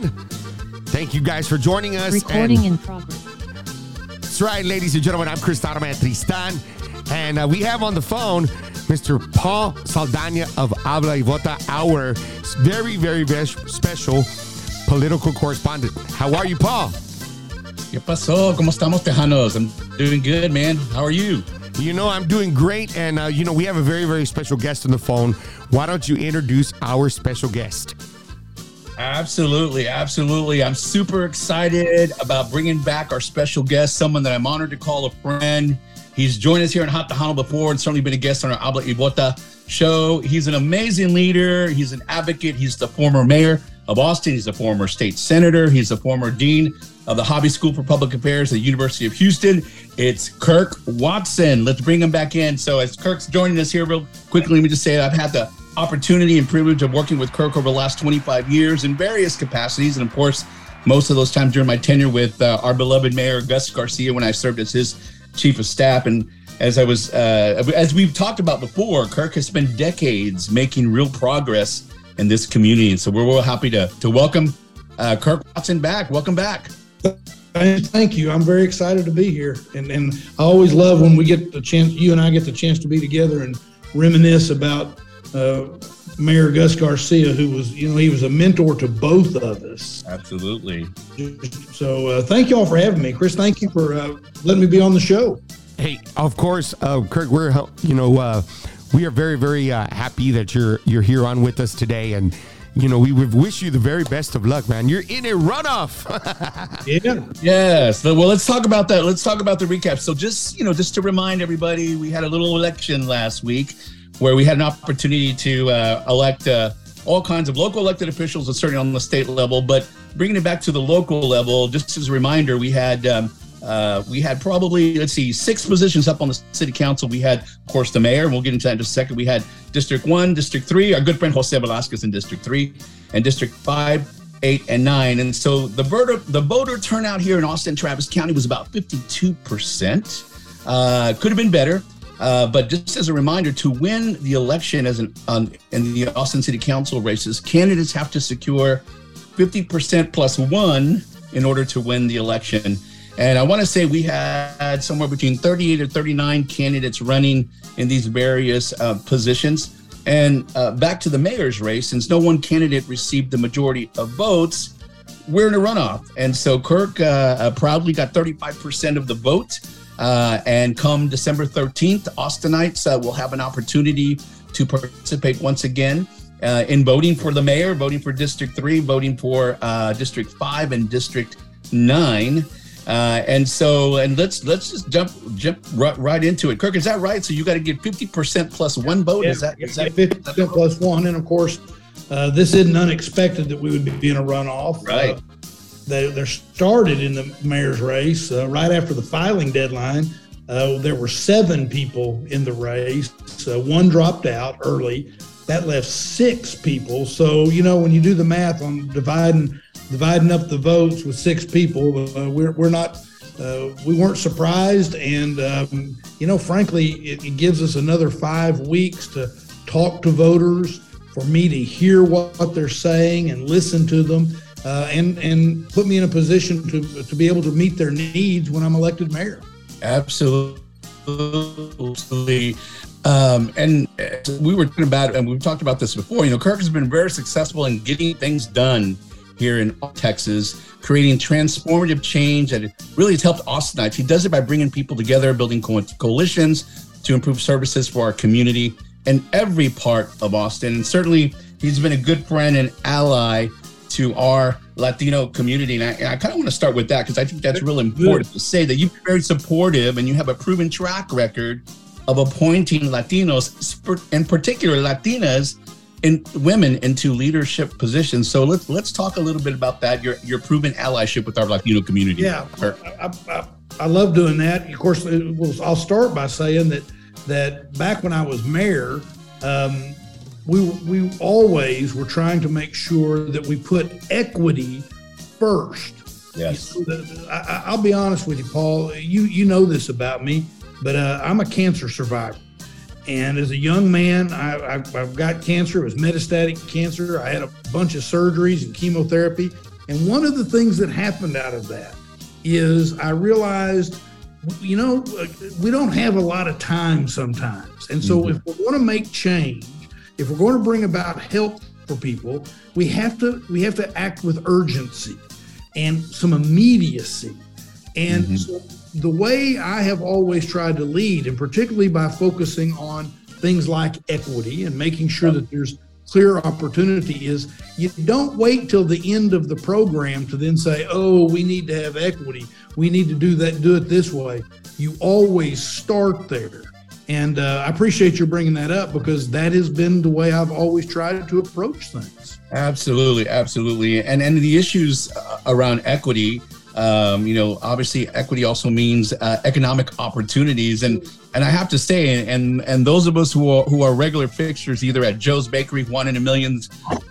Tristan. Thank you guys for joining us. Recording And in progress. that's right, ladies and gentlemen. I'm Chris Man Tristan. And uh, we have on the phone Mr. Paul Saldana of Habla y Vota, our very, very best special political correspondent. How are you, Paul? ¿Qué pasó? ¿Cómo estamos, Tejanos? I'm doing good, man. How are you? You know, I'm doing great. And, uh, you know, we have a very, very special guest on the phone. Why don't you introduce our special guest? Absolutely, absolutely. I'm super excited about bringing back our special guest, someone that I'm honored to call a friend. He's joined us here in Hot Tejano before and certainly been a guest on our Habla y Vota show. He's an amazing leader. He's an advocate. He's the former mayor of Austin. He's a former state senator. He's a former dean of the Hobby School for Public Affairs at the University of Houston. It's Kirk Watson. Let's bring him back in. So as Kirk's joining us here real quickly, let me just say I've had the opportunity and privilege of working with Kirk over the last 25 years in various capacities. And of course, most of those times during my tenure with uh, our beloved mayor, Gus Garcia, when I served as his chief of staff. And as I was, uh, as we've talked about before, Kirk has spent decades making real progress in this community. And so we're real happy to, to welcome uh, Kirk Watson back. Welcome back. Thank you. I'm very excited to be here, and and I always love when we get the chance. You and I get the chance to be together and reminisce about uh, Mayor Gus Garcia, who was, you know, he was a mentor to both of us. Absolutely. So uh, thank you all for having me, Chris. Thank you for uh, letting me be on the show. Hey, of course, uh, Kirk. We're you know uh, we are very very uh, happy that you're you're here on with us today, and you know we would wish you the very best of luck, man. You're in a runoff. Yeah. Yes. Well, let's talk about that. Let's talk about the recap. So, just you know, just to remind everybody, we had a little election last week where we had an opportunity to uh, elect uh, all kinds of local elected officials, certainly on the state level. But bringing it back to the local level, just as a reminder, we had. Um, uh, we had probably let's see six positions up on the city council. We had, of course, the mayor. We'll get into that in just a second. We had District One, District Three. Our good friend Jose Velasquez in District Three, and District Five, Eight, and Nine. And so the voter the voter turnout here in Austin Travis County was about fifty two percent. Uh, Could have been better. Uh, but just as a reminder, to win the election as an um, in the Austin City Council races, candidates have to secure 50% plus one in order to win the election. And I want to say we had somewhere between 38 or 39 candidates running in these various uh, positions. And uh, back to the mayor's race, since no one candidate received the majority of votes, we're in a runoff. And so Kirk uh, uh, proudly got 35% of the vote. Uh, and come December 13th, Austinites uh, will have an opportunity to participate once again uh, in voting for the mayor, voting for District 3, voting for uh, District 5 and District 9. Uh, and so, and let's let's just jump jump right, right into it. Kirk, is that right? So you got to get 50% plus one vote? is that, is that, fifty percent plus one? And of course, uh, this isn't unexpected that we would be in a runoff. Right. They they're started in the mayor's race uh, right after the filing deadline. Uh, there were seven people in the race. Uh, one dropped out early. That left six people. So you know when you do the math on dividing dividing up the votes with six people, uh, we're we're not. Uh, we weren't surprised, and um, you know, frankly, it, it gives us another five weeks to talk to voters, for me to hear what, what they're saying and listen to them, uh, and and put me in a position to to be able to meet their needs when I'm elected mayor. Absolutely. Um, and uh, we were talking about, and we've talked about this before. You know, Kirk has been very successful in getting things done here in Texas, creating transformative change that really has helped Austinites. He does it by bringing people together, building co- coalitions to improve services for our community in every part of Austin. And certainly, he's been a good friend and ally to our Latino community. And I, and I kind of want to start with that because I think that's real important to say that you've been very supportive and you have a proven track record of appointing Latinos, in particular Latinas, and women into leadership positions. So let's let's talk a little bit about that. Your your proven allyship with our Latino community. Yeah, I, I, I love doing that. Of course, was, I'll start by saying that that back when I was mayor, um, we we always were trying to make sure that we put equity first. Yes. You know, the- I, I'll be honest with you, Paul. You you know this about me, but uh, I'm a cancer survivor. And as a young man, I, I've got cancer. It was metastatic cancer. I had a bunch of surgeries and chemotherapy. And one of the things that happened out of that is I realized, you know, we don't have a lot of time sometimes. And so mm-hmm. if we want to make change, if we're going to bring about help for people, we have to we have to act with urgency and some immediacy. And mm-hmm. so the way I have always tried to lead, and particularly by focusing on things like equity and making sure that there's clear opportunity is you don't wait till the end of the program to then say, oh, we need to have equity. We need to do that, do it this way. You always start there. And uh, I appreciate you bringing that up because that has been the way I've always tried to approach things. Absolutely, absolutely. And and the issues uh, around equity um, you know, obviously, equity also means uh, economic opportunities, and and I have to say, and and those of us who are who are regular fixtures, either at Joe's Bakery, Juan in a Million's,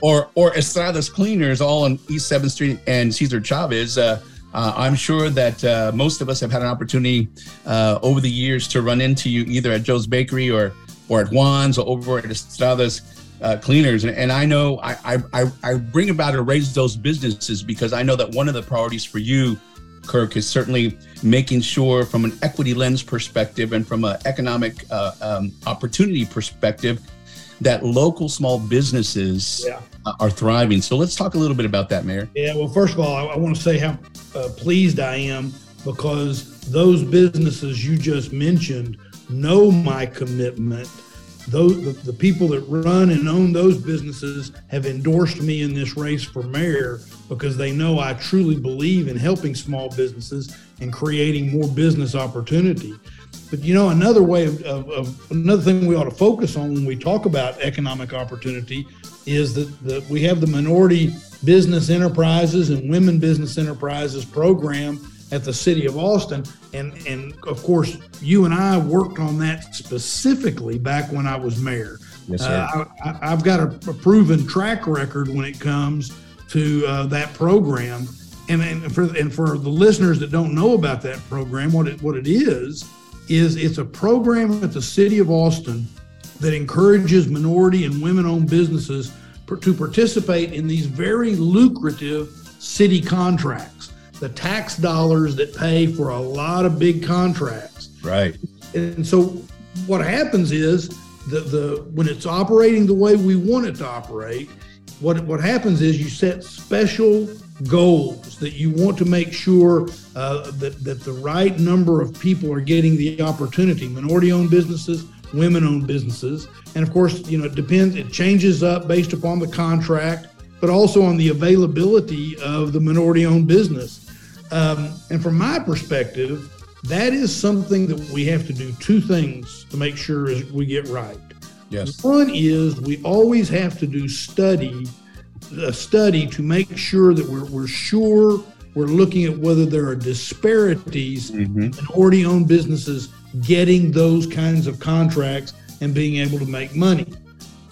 or or Estrada's Cleaners, all on East Seventh Street and Cesar Chavez. Uh, uh, I'm sure that uh, most of us have had an opportunity uh, over the years to run into you either at Joe's Bakery or or at Juan's or over at Estrada's uh, cleaners. And, and, I know I, I, I bring about to raise those businesses because I know that one of the priorities for you, Kirk, is certainly making sure from an equity lens perspective and from an economic uh, um, opportunity perspective that local small businesses yeah. are thriving. So let's talk a little bit about that, Mayor. Yeah, well, first of all, I, I want to say how uh, pleased I am because those businesses you just mentioned know my commitment those the, the, people that run and own those businesses have endorsed me in this race for mayor because they know I truly believe in helping small businesses and creating more business opportunity. But you know, another way of, of, of another thing we ought to focus on when we talk about economic opportunity is that, we have the minority business enterprises and women business enterprises program at the city of Austin. And, and of course, you and I worked on that specifically back when I was mayor. Yes, sir. Uh, I, have got a, a, proven track record when it comes to uh, that program. And, and, for, and for the listeners that don't know about that program, what it, what it is, is it's a program at the city of Austin that encourages minority and women owned businesses to participate in these very lucrative city contracts the tax dollars that pay for a lot of big contracts. Right. And so what happens is the the when it's operating the way we want it to operate, what what happens is you set special goals that you want to make sure uh, that that the right number of people are getting the opportunity. Minority-owned businesses, women-owned businesses, and of course, you know, it depends. It changes up based upon the contract, but also on the availability of the minority-owned business. Um, and from my perspective, that is something that we have to do two things to make sure we get right. Yes. One is we always have to do study, a study to make sure that we're, we're sure we're looking at whether there are disparities mm-hmm. in already owned businesses getting those kinds of contracts and being able to make money.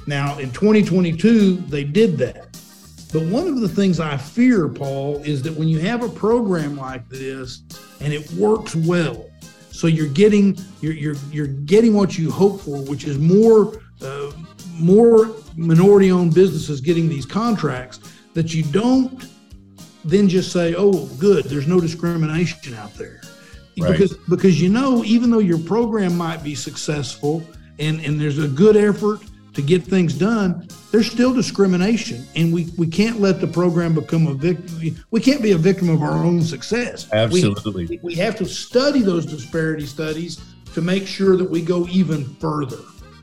Now, in 2022, they did that. But one of the things I fear, Paul, is that when you have a program like this and it works well, so you're getting you're you're, you're getting what you hope for, which is more uh, more minority-owned businesses getting these contracts. That you don't then just say, "Oh, good, there's no discrimination out there," right. because because you know even though your program might be successful and and there's a good effort to get things done, there's still discrimination, and we, we can't let the program become a victim. We can't be a victim of our own success. Absolutely. We, we have to study those disparity studies to make sure that we go even further.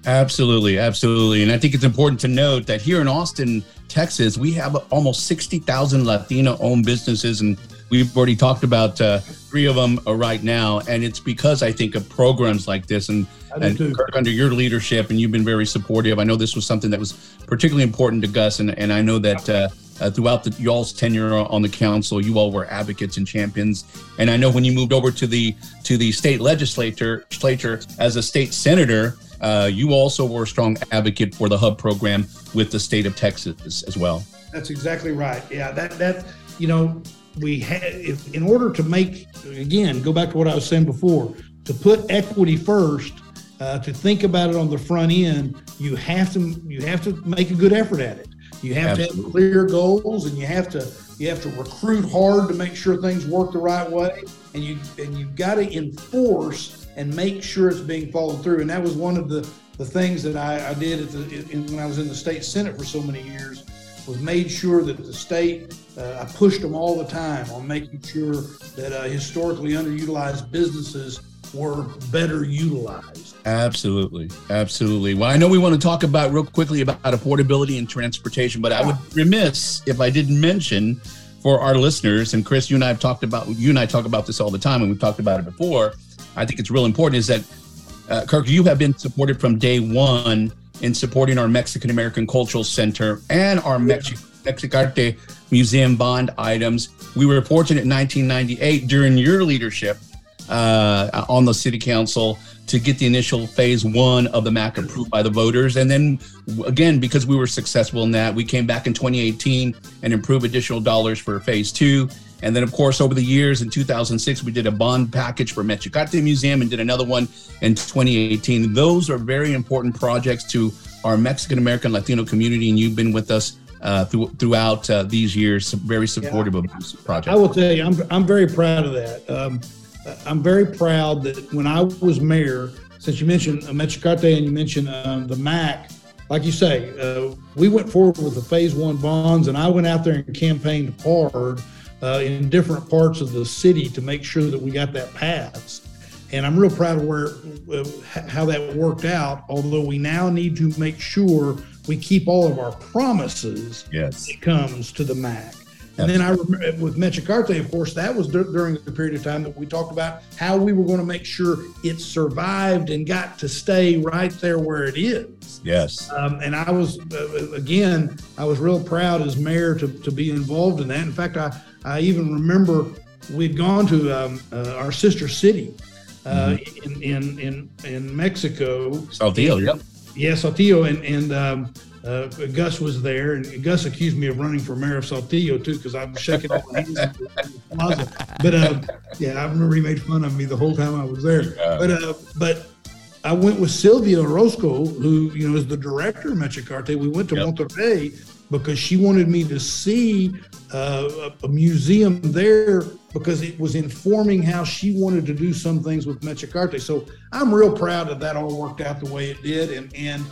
Absolutely, absolutely. And I think it's important to note that here in Austin, Texas, we have almost 60,000 Latino owned businesses and We've already talked about uh, three of them uh, right now, and it's because I think of programs like this and, and Kirk, under your leadership, and you've been very supportive. I know this was something that was particularly important to Gus, and, and I know that uh, uh, throughout the, y'all's tenure on the council, you all were advocates and champions. And I know when you moved over to the to the state legislature, legislature as a state senator, uh, you also were a strong advocate for the hub program with the state of Texas as well. That's exactly right. Yeah, that that you know we had in order to make again go back to what I was saying before to put equity first uh, to think about it on the front end you have to you have to make a good effort at it you have Absolutely. to have clear goals and you have to you have to recruit hard to make sure things work the right way, and you and you've got to enforce and make sure it's being followed through. And that was one of the the things that I, I did the, in, when I was in the state senate for so many years was made sure that the state uh, I pushed them all the time on making sure that uh, historically underutilized businesses were better utilized. Absolutely, absolutely. Well, I know we want to talk about real quickly about affordability and transportation, but I would remiss if I didn't mention for our listeners. And Chris, you and I have talked about you and I talk about this all the time, and we've talked about it before. I think it's real important is that uh, Kirk, you have been supported from day one in supporting our Mexican American Cultural Center and our Mex- Mexicarte Museum bond items. We were fortunate in 1998 during your leadership uh, on the city council to get the initial phase one of the MAC approved by the voters. And then again, because we were successful in that, we came back in 2018 and improved additional dollars for phase two. And then, of course, over the years in 2006, we did a bond package for Mexicarte Museum and did another one in 2018. Those are very important projects to our Mexican American Latino community, and you've been with us uh, through, throughout uh, these years, very supportive yeah. of this project. I will tell you, I'm, I'm very proud of that. Um, I'm very proud that when I was mayor, since you mentioned uh, Mexicarte and you mentioned um, the MAC, like you say, uh, we went forward with the phase one bonds, and I went out there and campaigned hard uh, in different parts of the city to make sure that we got that passed. And I'm real proud of where uh, how that worked out. Although we now need to make sure we keep all of our promises yes. when it comes to the MAC. And then I remember with Mexicarte, of course, that was d- during the period of time that we talked about how we were going to make sure it survived and got to stay right there where it is. Yes. Um, and I was, uh, again, I was real proud as mayor to, to be involved in that. In fact, I, I even remember we'd gone to um, uh, our sister city uh, mm-hmm. in, in, in, in Mexico. Saltillo, yep. Yeah, Saltillo. And, and um, uh, Gus was there, and Gus accused me of running for mayor of Saltillo too because I was shaking all the hands. But uh, yeah, I remember he made fun of me the whole time I was there. Yeah. But uh, but I went with Sylvia Orozco, who you know is the director of Mexicarte. We went to yep. Monterrey because she wanted me to see uh, a, a museum there because it was informing how she wanted to do some things with Mexicarte. So I'm real proud that that all worked out the way it did, and and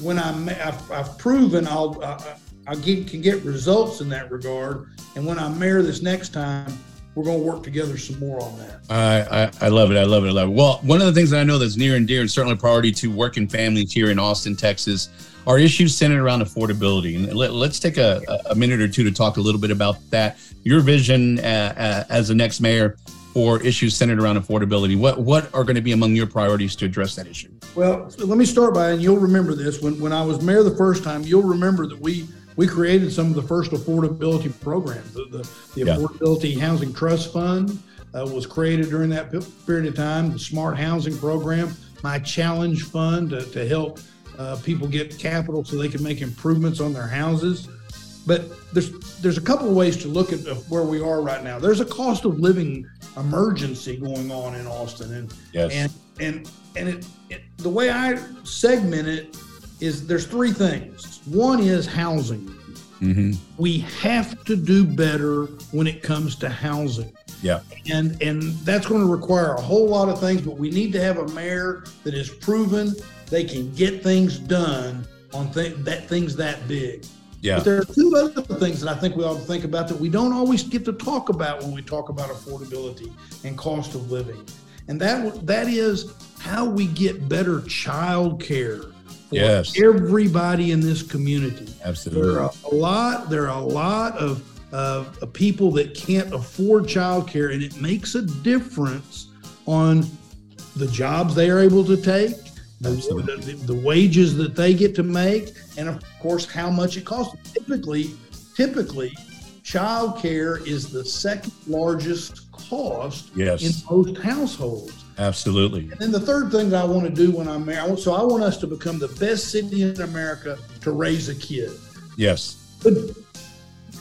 when I'm, I've, I've proven I'll, I, I get, can get results in that regard. And when I'm mayor this next time, we're going to work together some more on that. I, I, I love it. I love it. I love it. Well, one of the things that I know that's near and dear and certainly a priority to working families here in Austin, Texas, are issues centered around affordability. And let, us take a, a minute or two to talk a little bit about that. Your vision uh, uh, as the next mayor or issues centered around affordability? What what are going to be among your priorities to address that issue? Well, let me start by, and you'll remember this when when I was mayor the first time. You'll remember that we we created some of the first affordability programs. The, the, the yeah. Affordability Housing Trust Fund uh, was created during that period of time. The Smart Housing Program, my Challenge Fund to, to help uh, people get capital so they can make improvements on their houses. But there's there's a couple of ways to look at where we are right now. There's a cost of living emergency going on in Austin, and yes. and and and it, it, the way I segment it is there's three things. One is housing. Mm-hmm. We have to do better when it comes to housing. Yeah. And and that's going to require a whole lot of things, but we need to have a mayor that is proven they can get things done on th- that things that big. Yeah. But there are two other things that I think we ought to think about that we don't always get to talk about when we talk about affordability and cost of living. And that that is how we get better child care for yes. everybody in this community. Absolutely. There are a lot, there are a lot of, uh, of people that can't afford child care, and it makes a difference on the jobs they are able to take the, the, the, wages that they get to make, and of course, how much it costs. Typically, typically, child care is the second largest cost yes. in most households. Absolutely. And then the third thing that I want to do when I'm married, so I want us to become the best city in America to raise a kid. Yes. Good,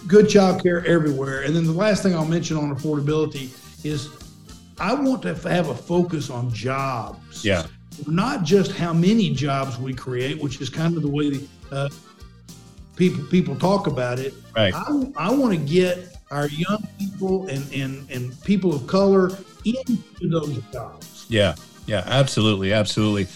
good child care everywhere. And then the last thing I'll mention on affordability is I want to have a focus on jobs. Yeah not just how many jobs we create, which is kind of the way uh, people people talk about it. Right. I, I want to get our young people and, and, and people of color into those jobs. Yeah, yeah, absolutely, absolutely.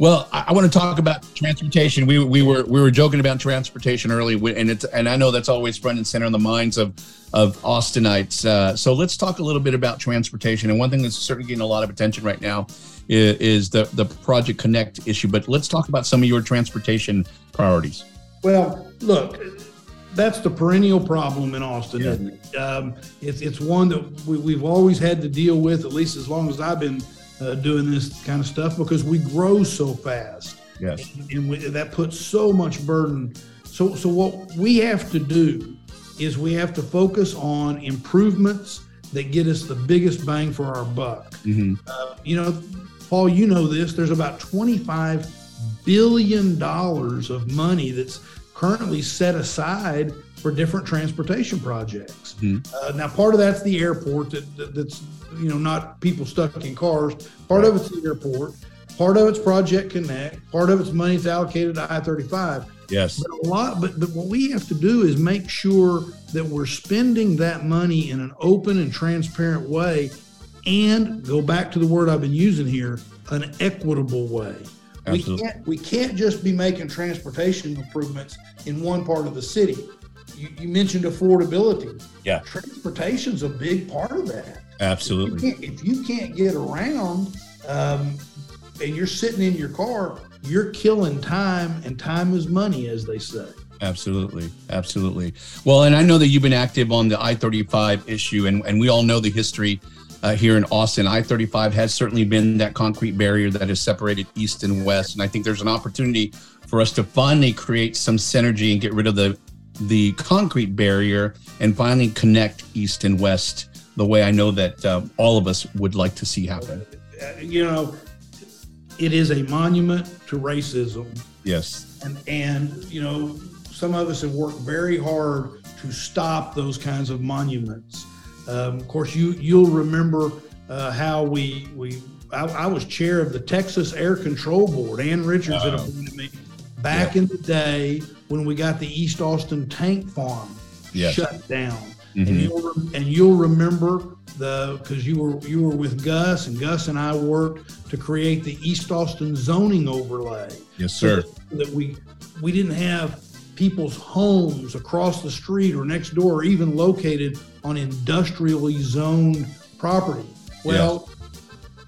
Well, I, I want to talk about transportation. We, we were we were joking about transportation early, and it's and I know that's always front and center in the minds of of Austinites. Uh, so let's talk a little bit about transportation. And one thing that's certainly getting a lot of attention right now is, is the the Project Connect issue. But let's talk about some of your transportation priorities. Well, look, that's the perennial problem in Austin, yeah. isn't it? Um, it's it's one that we, we've always had to deal with, at least as long as I've been uh, doing this kind of stuff because we grow so fast. Yes. And, and we, that puts so much burden. So, so what we have to do is we have to focus on improvements that get us the biggest bang for our buck. Mm-hmm. Uh, you know, Paul, you know this. There's about 25 billion dollars of money that's currently set aside for different transportation projects. Mm-hmm. Uh, now, part of that's the airport that, that, that's you know not people stuck in cars. Part of it's the airport. Part of it's Project Connect. Part of it's money that's allocated to I-35. Yes. But a lot, but, but what we have to do is make sure that we're spending that money in an open and transparent way, and go back to the word I've been using here, an equitable way. Absolutely. We can't we can't just be making transportation improvements in one part of the city. You, you mentioned affordability. Yeah. Transportation's a big part of that. Absolutely. If you can't, if you can't get around um, and you're sitting in your car, you're killing time, and time is money, as they say. Absolutely. Absolutely. Well, and I know that you've been active on the I 35 issue, and, and we all know the history uh, here in Austin. I 35 has certainly been that concrete barrier that has separated East and West. And I think there's an opportunity for us to finally create some synergy and get rid of the the concrete barrier and finally connect East and West the way I know that uh, all of us would like to see happen. You know, it is a monument to racism. Yes. And, and, you know, some of us have worked very hard to stop those kinds of monuments. Um, of course, you, you'll remember uh, how we, we I, I, was chair of the Texas Air Control Board. Ann Richards had appointed me back yeah. in the day when we got the East Austin Tank Farm yes. shut down. Mm-hmm. And you'll and you'll remember the because you were you were with Gus and Gus and I worked to create the East Austin zoning overlay. Yes, sir. So that, that we we didn't have people's homes across the street or next door or even located on industrially zoned property. Well,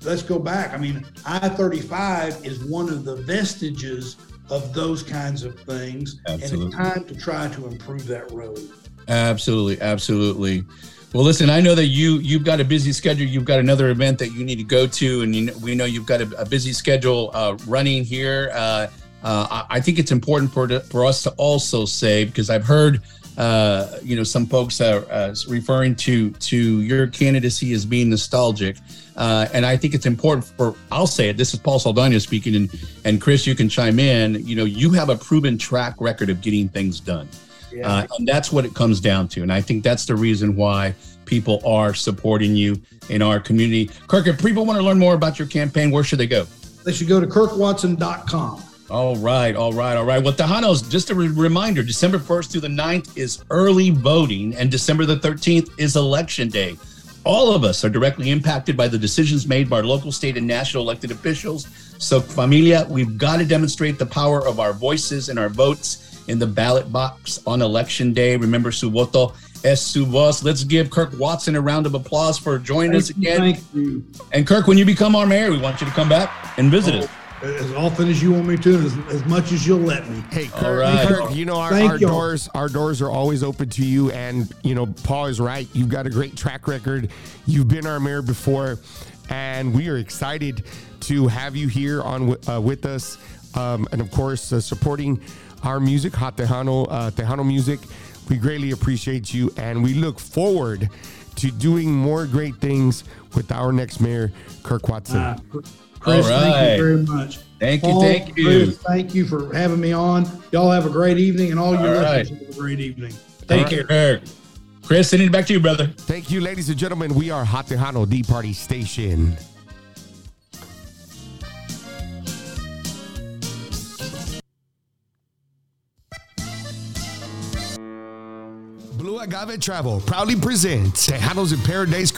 let's go back. I mean, I 35 is one of the vestiges of those kinds of things. Absolutely. And it's time to try to improve that road. Absolutely, absolutely. Well, listen, I know that you you've got a busy schedule. You've got another event that you need to go to, and you know, we know you've got a, a busy schedule uh, running here. Uh, uh, I think it's important for for us to also say because I've heard uh, you know some folks are uh, referring to to your candidacy as being nostalgic, uh, and I think it's important for I'll say it. This is Paul Saldana speaking, and and Chris, you can chime in. You know, you have a proven track record of getting things done. Yeah. Uh, and that's what it comes down to. And I think that's the reason why people are supporting you in our community. Kirk, if people want to learn more about your campaign, where should they go? They should go to kirkwatson.com. All right, all right, all right. Well, Tejanos, just a re- reminder December 1st through the 9th is early voting, and December the 13th is election day. All of us are directly impacted by the decisions made by our local, state, and national elected officials. So, familia, we've got to demonstrate the power of our voices and our votes in the ballot box on election day. Remember, su voto es su voz. Let's give Kirk Watson a round of applause for joining thank us again. You, thank you. And Kirk, when you become our mayor, we want you to come back and visit oh, us. As often as you want me to, as, as much as you'll let me. Hey, Kirk, right. Kirk you know our, our doors, our doors are always open to you. And you know, Paul is right. You've got a great track record. You've been our mayor before, and we are excited to have you here on uh, with us. Um, and of course, uh, supporting our music, Hot Tejano, uh, Tejano Music. We greatly appreciate you, and we look forward to doing more great things with our next mayor, Kirk Watson. Chris, thank you very much. Thank Paul, you, thank you. Chris, thank you for having me on. Y'all have a great evening, and all, all your right. listeners have a great evening. Take all care. Right. Chris, sending it back to you, brother. Thank you, ladies and gentlemen. We are Hot Tejano, the party station. Blue Agave Travel proudly presents Tejanos in Paradise